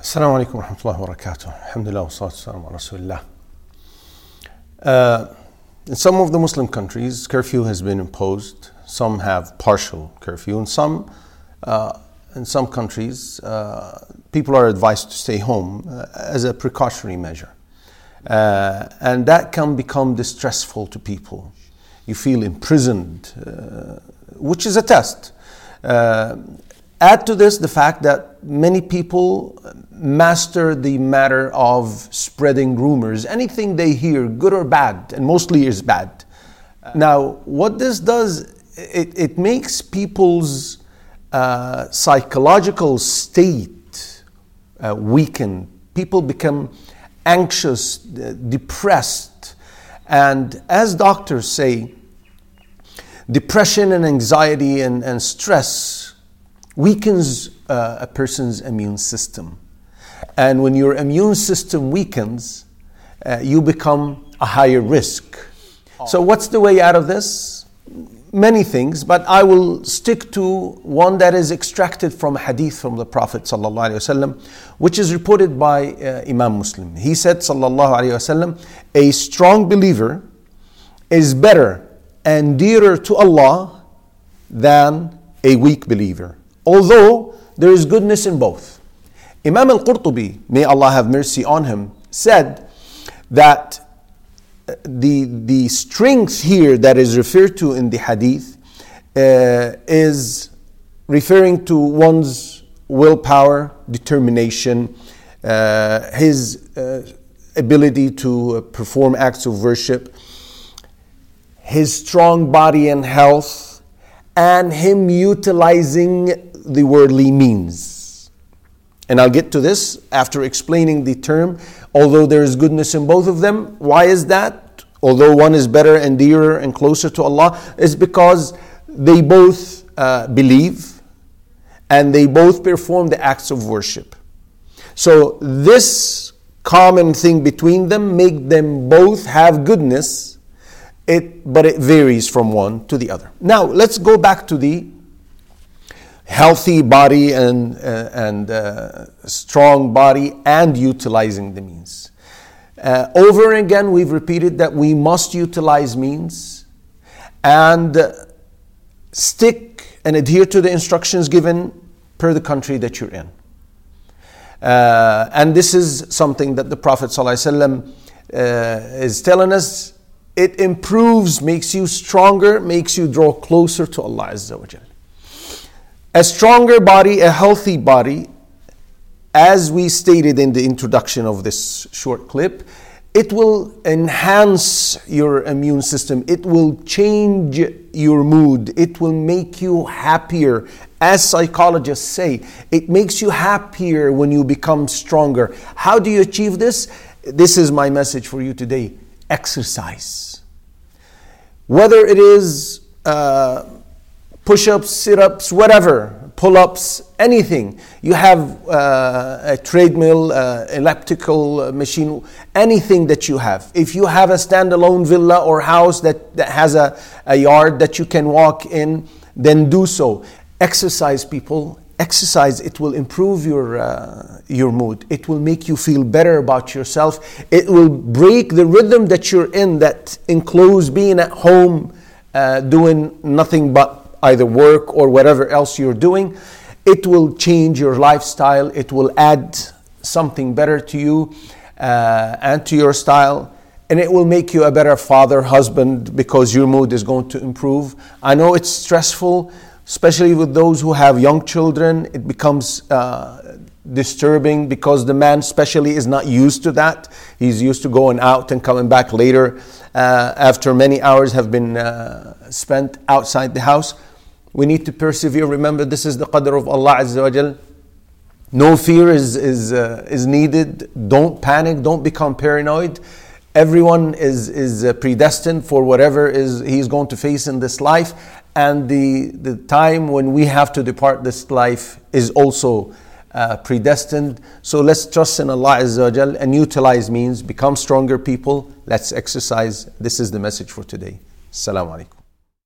السلام عليكم ورحمة الله وبركاته. Alhamdulillah wa salatu wa rasulillah. Uh, in some of the Muslim countries, curfew has been imposed. Some have partial curfew. In some, uh, in some countries, uh, people are advised to stay home uh, as a precautionary measure. Uh, and that can become distressful to people. You feel imprisoned, uh, which is a test. Add to this the fact that many people master the matter of spreading rumors. Anything they hear, good or bad, and mostly is bad. Now, what this does, it, it makes people's uh, psychological state uh, weaken. People become anxious, uh, depressed. And as doctors say, depression and anxiety and, and stress weakens uh, a person's immune system. And when your immune system weakens, uh, you become a higher risk. So, what's the way out of this? Many things, but I will stick to one that is extracted from a hadith from the Prophet ﷺ, which is reported by uh, Imam Muslim. He said, a strong believer is better and dearer to Allah than a weak believer, although there is goodness in both. Imam al Qurtubi, may Allah have mercy on him, said that the, the strength here that is referred to in the hadith uh, is referring to one's willpower, determination, uh, his uh, ability to perform acts of worship, his strong body and health, and him utilizing the worldly means. And I'll get to this after explaining the term. Although there is goodness in both of them, why is that? Although one is better and dearer and closer to Allah, is because they both uh, believe and they both perform the acts of worship. So this common thing between them make them both have goodness, it, but it varies from one to the other. Now let's go back to the healthy body and, uh, and uh, strong body and utilizing the means. Uh, over and again, we've repeated that we must utilize means and stick and adhere to the instructions given per the country that you're in. Uh, and this is something that the Prophet ﷺ, uh, is telling us. It improves, makes you stronger, makes you draw closer to Allah Azza wa a stronger body, a healthy body, as we stated in the introduction of this short clip, it will enhance your immune system. It will change your mood. It will make you happier. As psychologists say, it makes you happier when you become stronger. How do you achieve this? This is my message for you today exercise. Whether it is uh, push ups, sit ups, whatever, pull ups, anything. You have uh, a treadmill, uh, elliptical machine, anything that you have. If you have a standalone villa or house that, that has a, a yard that you can walk in, then do so. Exercise, people. Exercise, it will improve your, uh, your mood. It will make you feel better about yourself. It will break the rhythm that you're in, that includes being at home, uh, doing nothing but either work or whatever else you're doing, it will change your lifestyle. It will add something better to you uh, and to your style. And it will make you a better father, husband, because your mood is going to improve. I know it's stressful, especially with those who have young children. It becomes uh, disturbing because the man, especially, is not used to that. He's used to going out and coming back later uh, after many hours have been uh, spent outside the house. We need to persevere. Remember, this is the qadr of Allah Azza wa Jal. No fear is, is, uh, is needed. Don't panic. Don't become paranoid. Everyone is, is uh, predestined for whatever is he's going to face in this life. And the, the time when we have to depart this life is also uh, predestined. So let's trust in Allah Azza and utilize means, become stronger people. Let's exercise. This is the message for today. Assalamu alaikum.